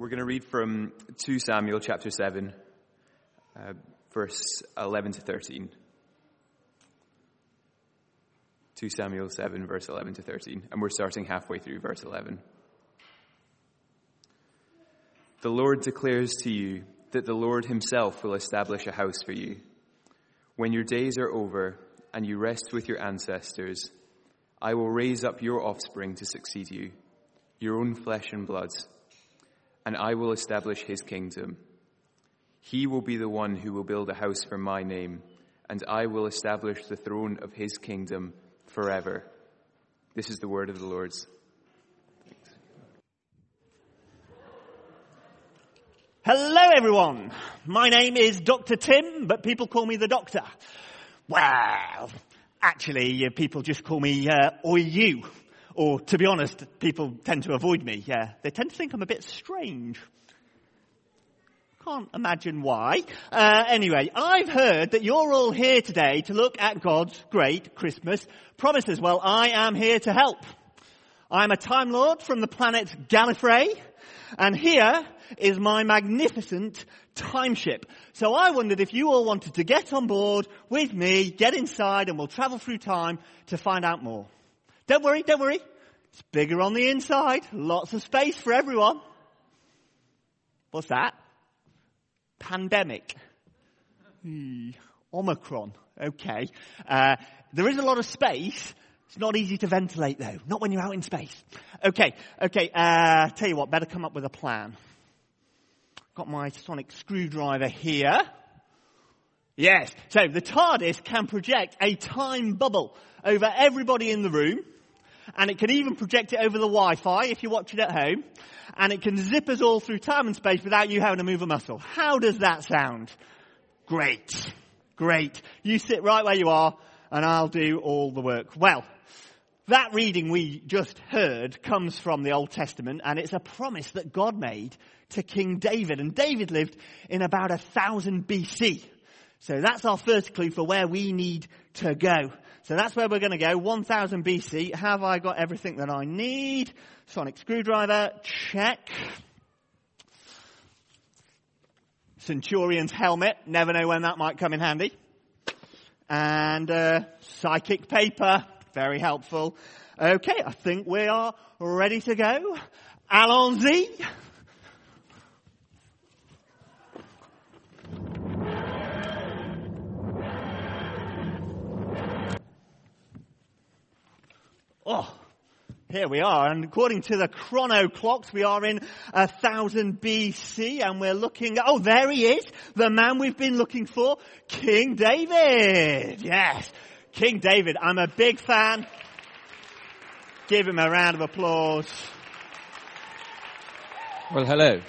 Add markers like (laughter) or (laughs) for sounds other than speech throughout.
We're going to read from 2 Samuel chapter 7, uh, verse 11 to 13. 2 Samuel 7, verse 11 to 13. And we're starting halfway through verse 11. The Lord declares to you that the Lord himself will establish a house for you. When your days are over and you rest with your ancestors, I will raise up your offspring to succeed you, your own flesh and blood, and I will establish his kingdom. He will be the one who will build a house for my name, and I will establish the throne of his kingdom forever. This is the word of the Lord's. Hello everyone. My name is Dr. Tim, but people call me the doctor. Well, actually, uh, people just call me uh, Oi you. Or, to be honest, people tend to avoid me. Yeah, they tend to think I'm a bit strange. Can't imagine why. Uh, anyway, I've heard that you're all here today to look at God's great Christmas promises. Well, I am here to help. I'm a Time Lord from the planet Gallifrey, and here is my magnificent time ship. So I wondered if you all wanted to get on board with me, get inside, and we'll travel through time to find out more. Don't worry, don't worry. It's bigger on the inside. Lots of space for everyone. What's that? Pandemic. Hmm. Omicron. Okay. Uh, there is a lot of space. It's not easy to ventilate though. Not when you're out in space. Okay. Okay. Uh, tell you what, better come up with a plan. Got my sonic screwdriver here. Yes. So the TARDIS can project a time bubble over everybody in the room. And it can even project it over the Wi-Fi if you watch it at home. And it can zip us all through time and space without you having to move a muscle. How does that sound? Great. Great. You sit right where you are and I'll do all the work. Well, that reading we just heard comes from the Old Testament and it's a promise that God made to King David. And David lived in about a thousand BC. So that's our first clue for where we need to go. So that's where we're going to go. 1000 BC. Have I got everything that I need? Sonic screwdriver. Check. Centurion's helmet. Never know when that might come in handy. And uh, psychic paper. Very helpful. Okay, I think we are ready to go. Allons-y. Oh, here we are. And according to the chrono clocks, we are in a thousand BC and we're looking, oh, there he is. The man we've been looking for, King David. Yes. King David. I'm a big fan. Give him a round of applause. Well, hello.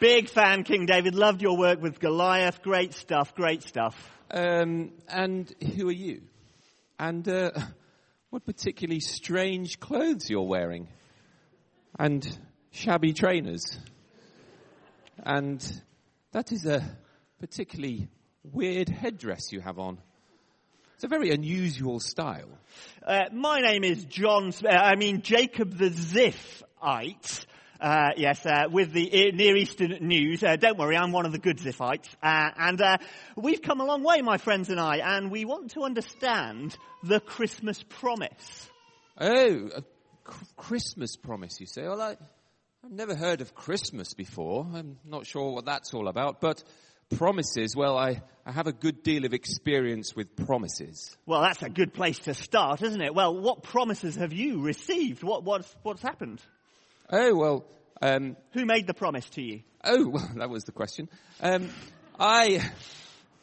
Big fan, King David. Loved your work with Goliath. Great stuff. Great stuff. Um, and who are you? And uh, (laughs) what particularly strange clothes you're wearing. And shabby trainers. And that is a particularly weird headdress you have on. It's a very unusual style. Uh, my name is John, uh, I mean Jacob the Ziphite. Uh, yes, uh, with the Near Eastern news. Uh, don't worry, I'm one of the good Ziphites. Uh, and uh, we've come a long way, my friends and I, and we want to understand the Christmas promise. Oh, a Christmas promise, you say? Well, I, I've never heard of Christmas before. I'm not sure what that's all about, but promises, well, I, I have a good deal of experience with promises. Well, that's a good place to start, isn't it? Well, what promises have you received? What, what's, what's happened? Oh, well, um, Who made the promise to you? Oh, (laughs) well, that was the question. Um, I,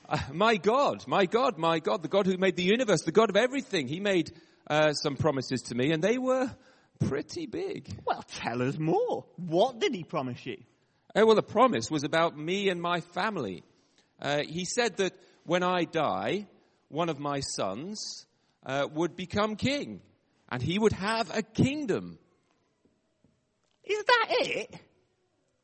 uh, my God, my God, my God, the God who made the universe, the God of everything, He made uh, some promises to me, and they were pretty big. Well, tell us more. What did He promise you? Oh, well, the promise was about me and my family. Uh, he said that when I die, one of my sons uh, would become king, and he would have a kingdom. Is that it?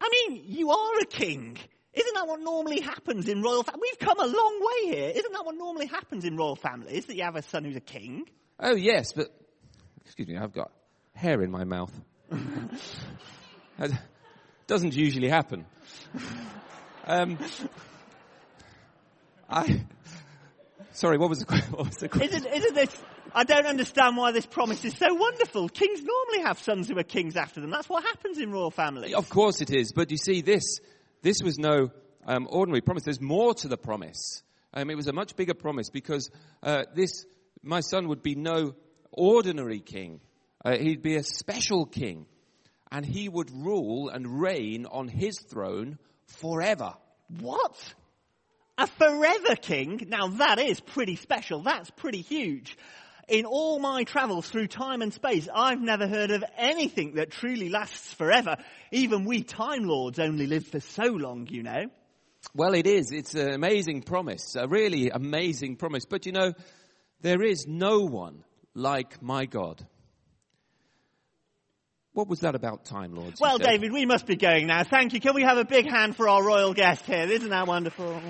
I mean, you are a king. Isn't that what normally happens in royal families? We've come a long way here. Isn't that what normally happens in royal families, that you have a son who's a king? Oh, yes, but, excuse me, I've got hair in my mouth. (laughs) Doesn't usually happen. Um, I, sorry, what was the, (laughs) what was the question? Isn't, isn't this, I don't understand why this promise is so wonderful. Kings normally have sons who are kings after them. That's what happens in royal families. Of course it is, but you see, this this was no um, ordinary promise. There's more to the promise. Um, it was a much bigger promise because uh, this my son would be no ordinary king. Uh, he'd be a special king, and he would rule and reign on his throne forever. What? A forever king? Now that is pretty special. That's pretty huge. In all my travels through time and space, I've never heard of anything that truly lasts forever. Even we Time Lords only live for so long, you know. Well, it is. It's an amazing promise, a really amazing promise. But you know, there is no one like my God. What was that about Time Lords? Well, David, we must be going now. Thank you. Can we have a big hand for our royal guest here? Isn't that wonderful?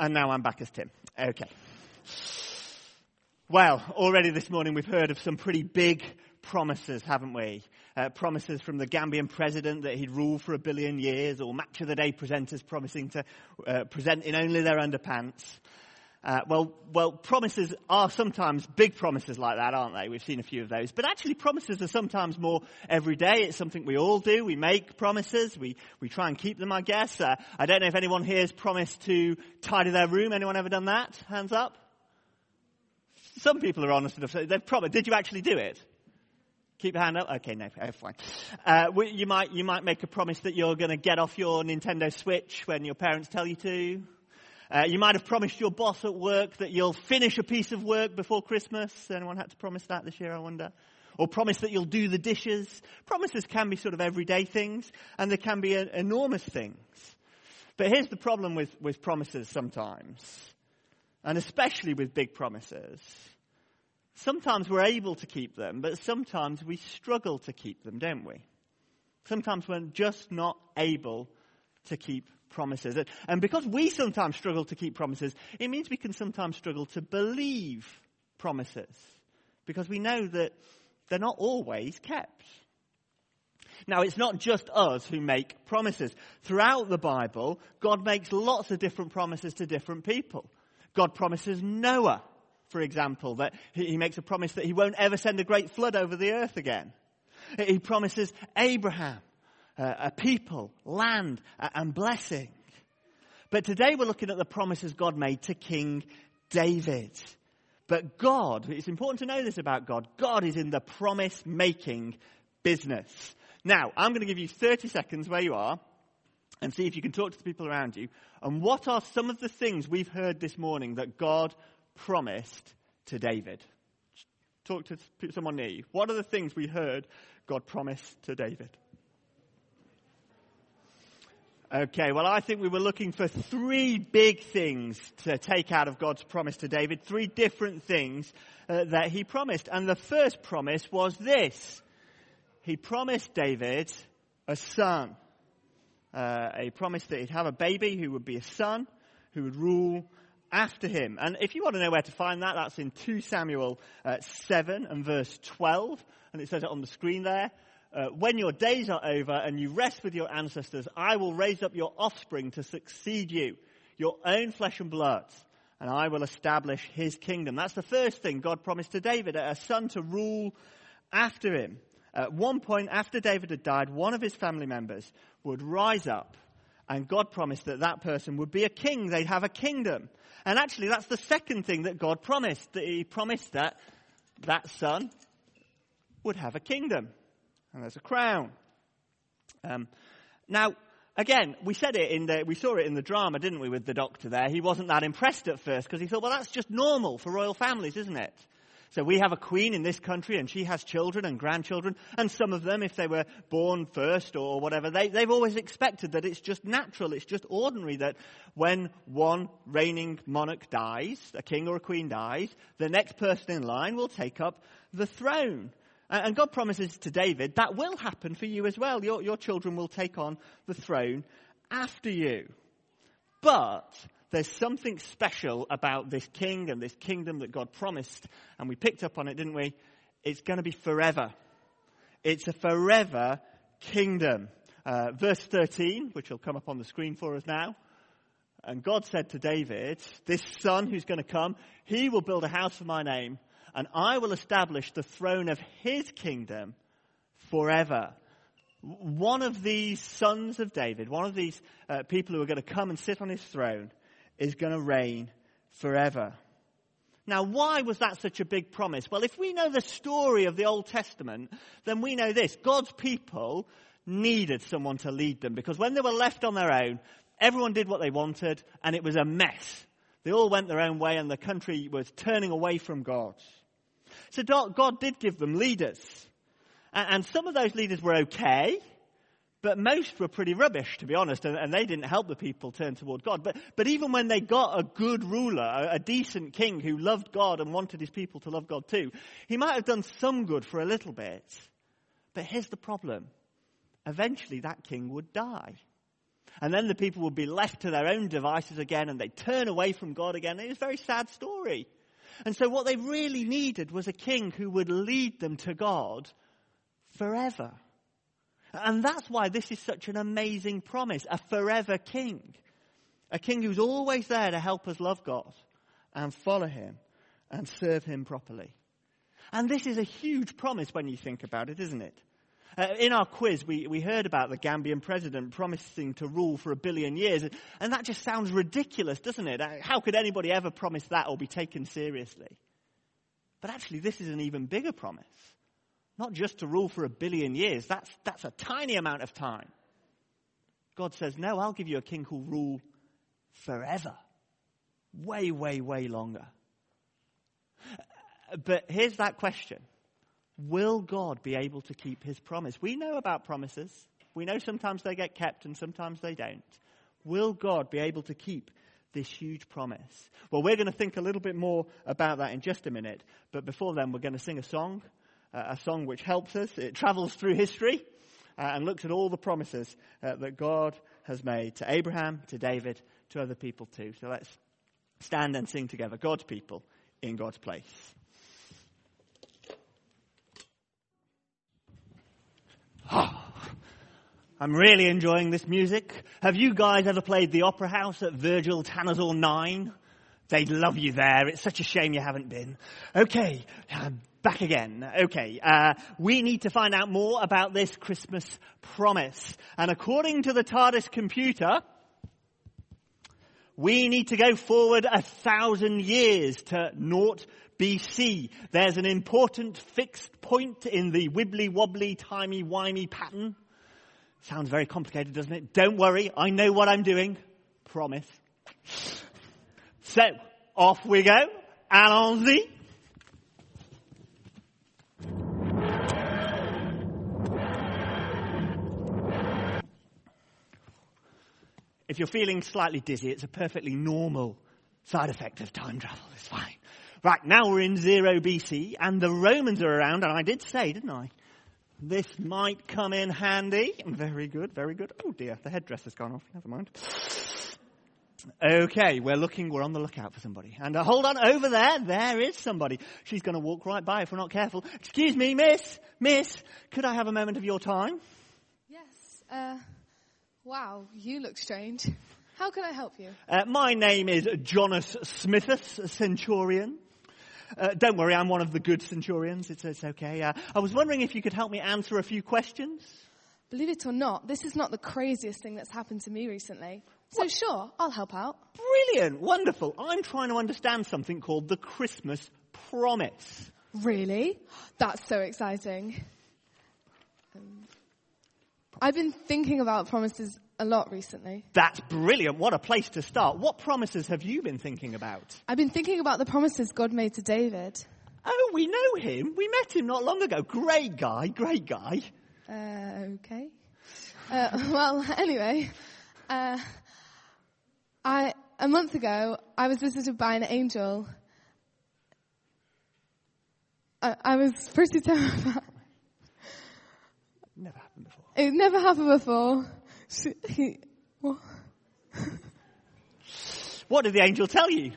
And now I'm back as Tim. Okay. Well, already this morning we've heard of some pretty big promises, haven't we? Uh, promises from the Gambian president that he'd rule for a billion years, or match of the day presenters promising to uh, present in only their underpants. Uh, well, well, promises are sometimes big promises like that, aren't they? We've seen a few of those. But actually, promises are sometimes more everyday. It's something we all do. We make promises. We, we try and keep them, I guess. Uh, I don't know if anyone here has promised to tidy their room. Anyone ever done that? Hands up. Some people are honest enough. They've promised. Did you actually do it? Keep your hand up. Okay, no, fine. Uh, you might you might make a promise that you're going to get off your Nintendo Switch when your parents tell you to. Uh, you might have promised your boss at work that you'll finish a piece of work before Christmas. Anyone had to promise that this year, I wonder? Or promise that you'll do the dishes. Promises can be sort of everyday things, and they can be enormous things. But here's the problem with, with promises sometimes, and especially with big promises. Sometimes we're able to keep them, but sometimes we struggle to keep them, don't we? Sometimes we're just not able to keep promises. And because we sometimes struggle to keep promises, it means we can sometimes struggle to believe promises because we know that they're not always kept. Now, it's not just us who make promises. Throughout the Bible, God makes lots of different promises to different people. God promises Noah, for example, that he makes a promise that he won't ever send a great flood over the earth again. He promises Abraham uh, a people, land, uh, and blessing. But today we're looking at the promises God made to King David. But God, it's important to know this about God, God is in the promise making business. Now, I'm going to give you 30 seconds where you are and see if you can talk to the people around you. And what are some of the things we've heard this morning that God promised to David? Talk to someone near you. What are the things we heard God promised to David? Okay, well, I think we were looking for three big things to take out of God's promise to David, three different things uh, that he promised. And the first promise was this He promised David a son. Uh, a promise that he'd have a baby who would be a son, who would rule after him. And if you want to know where to find that, that's in 2 Samuel uh, 7 and verse 12. And it says it on the screen there. Uh, when your days are over and you rest with your ancestors, I will raise up your offspring to succeed you, your own flesh and blood, and I will establish his kingdom. That's the first thing God promised to David, a son to rule after him. At one point after David had died, one of his family members would rise up and God promised that that person would be a king. They'd have a kingdom. And actually, that's the second thing that God promised. That he promised that that son would have a kingdom and there's a crown. Um, now, again, we said it in the, we saw it in the drama, didn't we, with the doctor there. He wasn't that impressed at first because he thought, well, that's just normal for royal families, isn't it? So we have a queen in this country and she has children and grandchildren and some of them, if they were born first or whatever, they, they've always expected that it's just natural, it's just ordinary that when one reigning monarch dies, a king or a queen dies, the next person in line will take up the throne. And God promises to David that will happen for you as well. Your, your children will take on the throne after you. But there's something special about this king and this kingdom that God promised. And we picked up on it, didn't we? it's going to be forever. It's a forever kingdom. Uh, verse 13, which will come up on the screen for us now. And God said to David, This son who's going to come, he will build a house for my name, and I will establish the throne of his kingdom forever. One of these sons of David, one of these uh, people who are going to come and sit on his throne, is going to reign forever. Now, why was that such a big promise? Well, if we know the story of the Old Testament, then we know this. God's people needed someone to lead them because when they were left on their own, everyone did what they wanted and it was a mess. They all went their own way and the country was turning away from God. So God did give them leaders. And some of those leaders were okay, but most were pretty rubbish, to be honest, and, they didn't help the people turn toward God. But, but even when they got a good ruler, a, decent king who loved God and wanted his people to love God too, he might have done some good for a little bit. But here's the problem. Eventually that king would die. And then the people would be left to their own devices again and they'd turn away from God again. It's a very sad story. And so what they really needed was a king who would lead them to God forever. And that's why this is such an amazing promise a forever king. A king who's always there to help us love God and follow him and serve him properly. And this is a huge promise when you think about it, isn't it? Uh, in our quiz, we, we heard about the Gambian president promising to rule for a billion years, and that just sounds ridiculous, doesn't it? Uh, how could anybody ever promise that or be taken seriously? But actually, this is an even bigger promise. Not just to rule for a billion years, that's, that's a tiny amount of time. God says, No, I'll give you a king who'll rule forever. Way, way, way longer. But here's that question Will God be able to keep his promise? We know about promises. We know sometimes they get kept and sometimes they don't. Will God be able to keep this huge promise? Well, we're going to think a little bit more about that in just a minute. But before then, we're going to sing a song uh, a song which helps us. It travels through history uh, and looks at all the promises uh, that God has made to Abraham, to David, to other people too. So let's stand and sing together God's people in God's place. I'm really enjoying this music. Have you guys ever played the Opera House at Virgil Tanazor 9? They'd love you there. It's such a shame you haven't been. Okay, um, back again. Okay, uh, we need to find out more about this Christmas promise. And according to the TARDIS computer, we need to go forward a thousand years to naught BC. There's an important fixed point in the wibbly wobbly timey wimey pattern. Sounds very complicated, doesn't it? Don't worry, I know what I'm doing. Promise. So, off we go. Allons-y. If you're feeling slightly dizzy, it's a perfectly normal side effect of time travel. It's fine. Right, now we're in 0 BC, and the Romans are around, and I did say, didn't I? This might come in handy. Very good, very good. Oh dear, the headdress has gone off. Never mind. Okay, we're looking, we're on the lookout for somebody. And uh, hold on, over there, there is somebody. She's going to walk right by if we're not careful. Excuse me, miss, miss, could I have a moment of your time? Yes, uh, wow, you look strange. How can I help you? Uh, my name is Jonas Smithus, centurion. Uh, don't worry, I'm one of the good centurions. It's, it's okay. Uh, I was wondering if you could help me answer a few questions. Believe it or not, this is not the craziest thing that's happened to me recently. So what? sure, I'll help out. Brilliant, wonderful. I'm trying to understand something called the Christmas promise. Really? That's so exciting. Um, I've been thinking about promises a lot recently. That's brilliant. What a place to start. What promises have you been thinking about? I've been thinking about the promises God made to David. Oh, we know him. We met him not long ago. Great guy, great guy. Uh, okay. Uh, (laughs) well, anyway, uh, I a month ago I was visited by an angel. I, I was pretty (laughs) terrified. Never happened before. It never happened before. He, what? what did the angel tell you?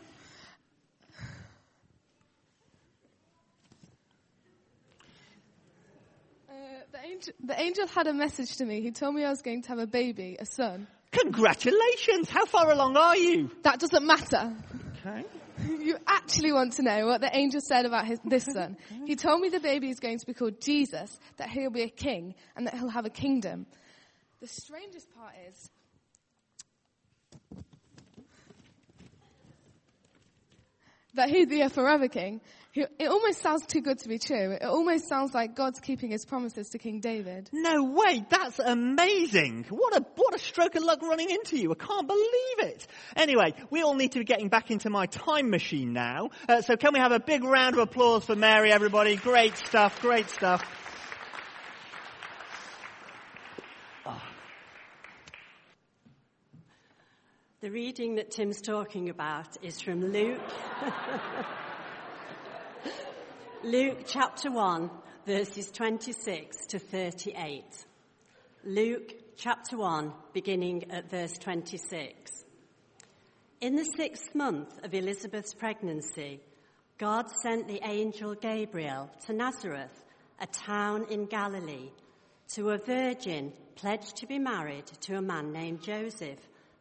Uh, angel, the angel had a message to me. He told me I was going to have a baby, a son. Congratulations! How far along are you? That doesn't matter. Okay. (laughs) You actually want to know what the angel said about his, this son. He told me the baby is going to be called Jesus, that he'll be a king, and that he'll have a kingdom. The strangest part is, that he'd be a forever king. It almost sounds too good to be true. It almost sounds like God's keeping his promises to King David. No way, that's amazing. What a, what a stroke of luck running into you. I can't believe it. Anyway, we all need to be getting back into my time machine now. Uh, so can we have a big round of applause for Mary, everybody? Great stuff, great stuff. The reading that Tim's talking about is from Luke. Luke chapter 1, verses 26 to 38. Luke chapter 1, beginning at verse 26. In the sixth month of Elizabeth's pregnancy, God sent the angel Gabriel to Nazareth, a town in Galilee, to a virgin pledged to be married to a man named Joseph,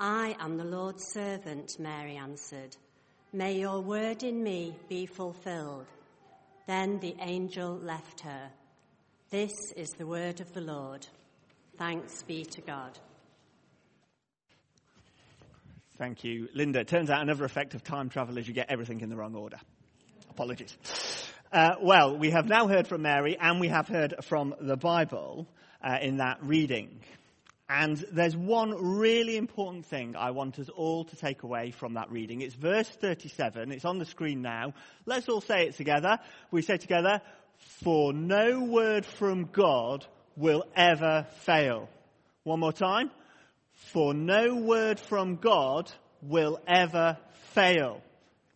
I am the Lord's servant, Mary answered. May your word in me be fulfilled. Then the angel left her. This is the word of the Lord. Thanks be to God. Thank you, Linda. It Turns out another effect of time travel is you get everything in the wrong order. Apologies. Uh, well, we have now heard from Mary and we have heard from the Bible uh, in that reading. And there's one really important thing I want us all to take away from that reading. It's verse 37. It's on the screen now. Let's all say it together. We say together, for no word from God will ever fail. One more time. For no word from God will ever fail.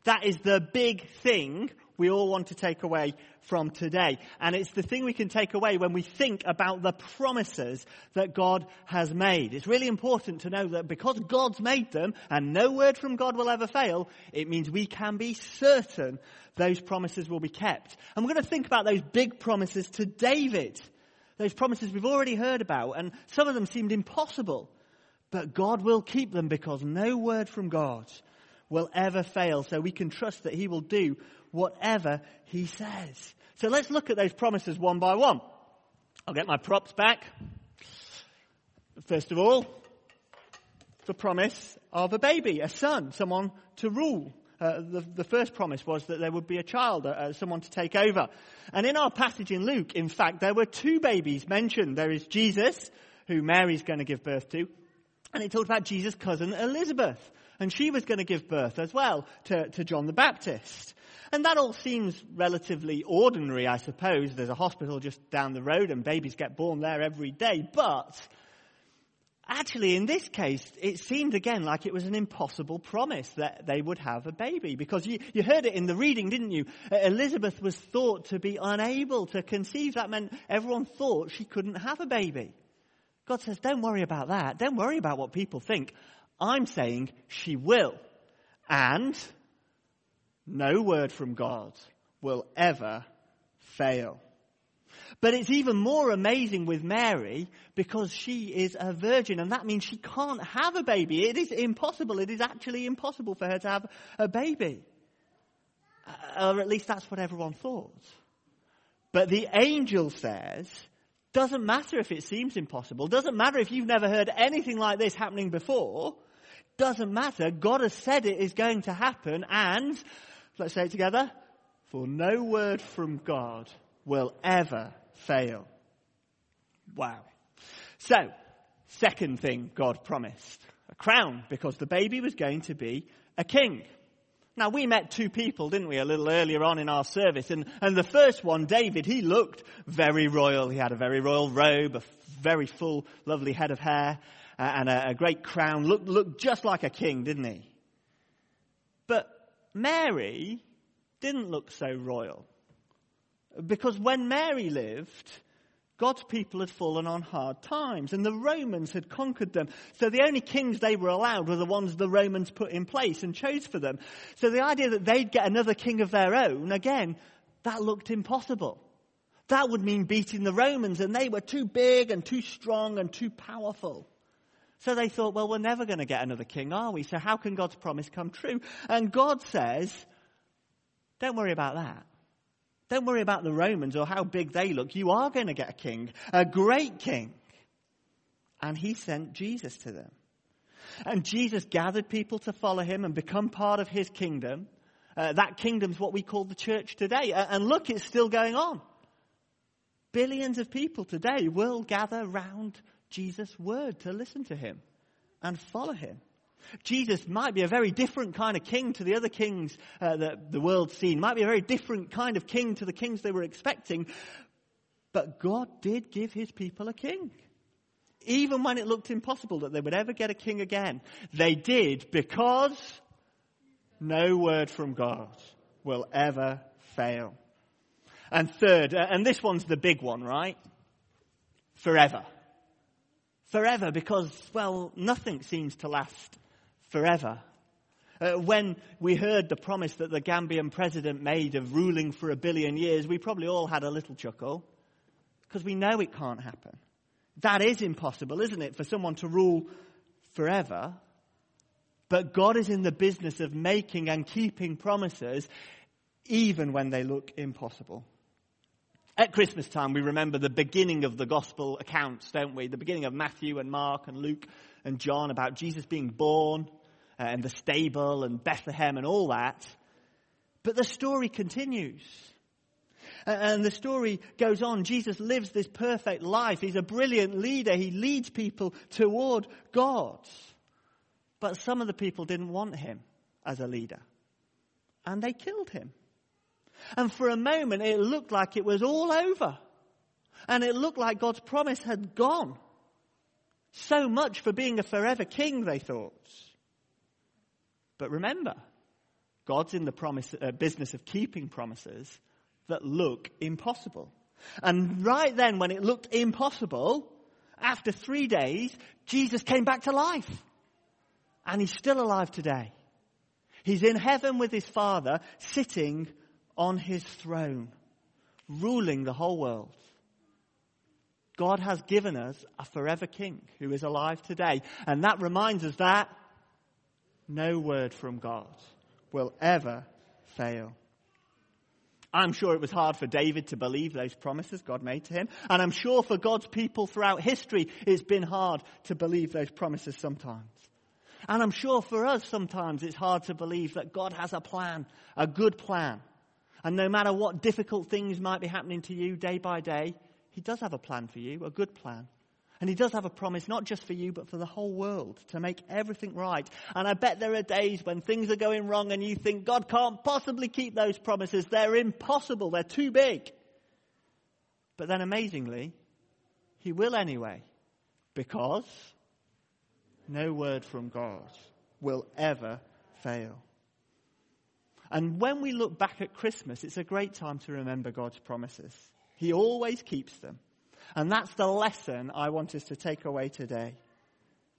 That is the big thing we all want to take away from today. And it's the thing we can take away when we think about the promises that God has made. It's really important to know that because God's made them and no word from God will ever fail, it means we can be certain those promises will be kept. And we're going to think about those big promises to David. Those promises we've already heard about and some of them seemed impossible. But God will keep them because no word from God will ever fail. So we can trust that He will do whatever He says. So let's look at those promises one by one. I'll get my props back. First of all, the promise of a baby, a son, someone to rule. Uh, the, the, first promise was that there would be a child, uh, someone to take over. And in our passage in Luke, in fact, there were two babies mentioned. There is Jesus, who Mary's going to give birth to, and it talked about Jesus' cousin Elizabeth. And she was going to give birth as well to, to John the Baptist. And that all seems relatively ordinary, I suppose. There's a hospital just down the road and babies get born there every day. But actually, in this case, it seemed again like it was an impossible promise that they would have a baby. Because you, you heard it in the reading, didn't you? Elizabeth was thought to be unable to conceive. That meant everyone thought she couldn't have a baby. God says, don't worry about that. Don't worry about what people think. I'm saying she will. And no word from God will ever fail. But it's even more amazing with Mary because she is a virgin and that means she can't have a baby. It is impossible. It is actually impossible for her to have a baby. Uh, or at least that's what everyone thought. But the angel says, doesn't matter if it seems impossible, doesn't matter if you've never heard anything like this happening before, doesn't matter. God has said it is going to happen and, let's say it together, for no word from God will ever fail. Wow. So, second thing God promised a crown because the baby was going to be a king. Now, we met two people, didn't we, a little earlier on in our service. And, and the first one, David, he looked very royal. He had a very royal robe, a very full, lovely head of hair, and a, great crown. Looked, looked just like a king, didn't he? But Mary didn't look so royal. Because when Mary lived, God's people had fallen on hard times and the Romans had conquered them. So the only kings they were allowed were the ones the Romans put in place and chose for them. So the idea that they'd get another king of their own, again, that looked impossible. That would mean beating the Romans and they were too big and too strong and too powerful. So they thought, well, we're never going to get another king, are we? So how can God's promise come true? And God says, don't worry about that. Don't worry about the Romans or how big they look. You are going to get a king, a great king. And he sent Jesus to them. And Jesus gathered people to follow him and become part of his kingdom. Uh, that kingdom's what we call the church today. Uh, and look, it's still going on. Billions of people today will gather round Jesus' word to listen to him and follow him. Jesus might be a very different kind of king to the other kings uh, that the world's seen, might be a very different kind of king to the kings they were expecting. But God did give his people a king. Even when it looked impossible that they would ever get a king again, they did because no word from God will ever fail. And third, uh, and this one's the big one, right? Forever. Forever because, well, nothing seems to last forever. Uh, when we heard the promise that the Gambian president made of ruling for a billion years, we probably all had a little chuckle because we know it can't happen. That is impossible, isn't it, for someone to rule forever? But God is in the business of making and keeping promises even when they look impossible. At Christmas time, we remember the beginning of the gospel accounts, don't we? The beginning of Matthew and Mark and Luke and John about Jesus being born uh, and the stable and Bethlehem and all that. But the story continues. And the story goes on. Jesus lives this perfect life. He's a brilliant leader. He leads people toward God. But some of the people didn't want him as a leader. And they killed him. And for a moment, it looked like it was all over. And it looked like God's promise had gone. So much for being a forever king, they thought. But remember, God's in the promise, uh, business of keeping promises that look impossible. And right then, when it looked impossible, after three days, Jesus came back to life. And he's still alive today. He's in heaven with his Father, sitting on his throne, ruling the whole world. God has given us a forever king who is alive today. And that reminds us that no word from God will ever fail. I'm sure it was hard for David to believe those promises God made to him. And I'm sure for God's people throughout history, it's been hard to believe those promises sometimes. And I'm sure for us sometimes it's hard to believe that God has a plan, a good plan. And no matter what difficult things might be happening to you day by day, He does have a plan for you, a good plan. And he does have a promise, not just for you, but for the whole world, to make everything right. And I bet there are days when things are going wrong and you think God can't possibly keep those promises. They're impossible. They're too big. But then amazingly, he will anyway, because no word from God will ever fail. And when we look back at Christmas, it's a great time to remember God's promises. He always keeps them. And that's the lesson I want us to take away today.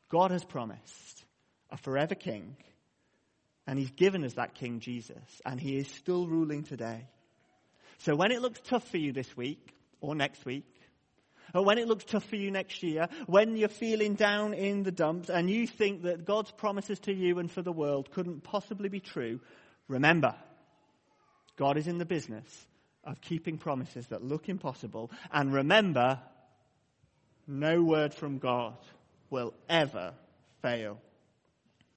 God has promised a forever king, and he's given us that king, Jesus, and he is still ruling today. So when it looks tough for you this week or next week, or when it looks tough for you next year, when you're feeling down in the dumps and you think that God's promises to you and for the world couldn't possibly be true, remember, God is in the business of keeping promises that look impossible. And remember, no word from God will ever fail.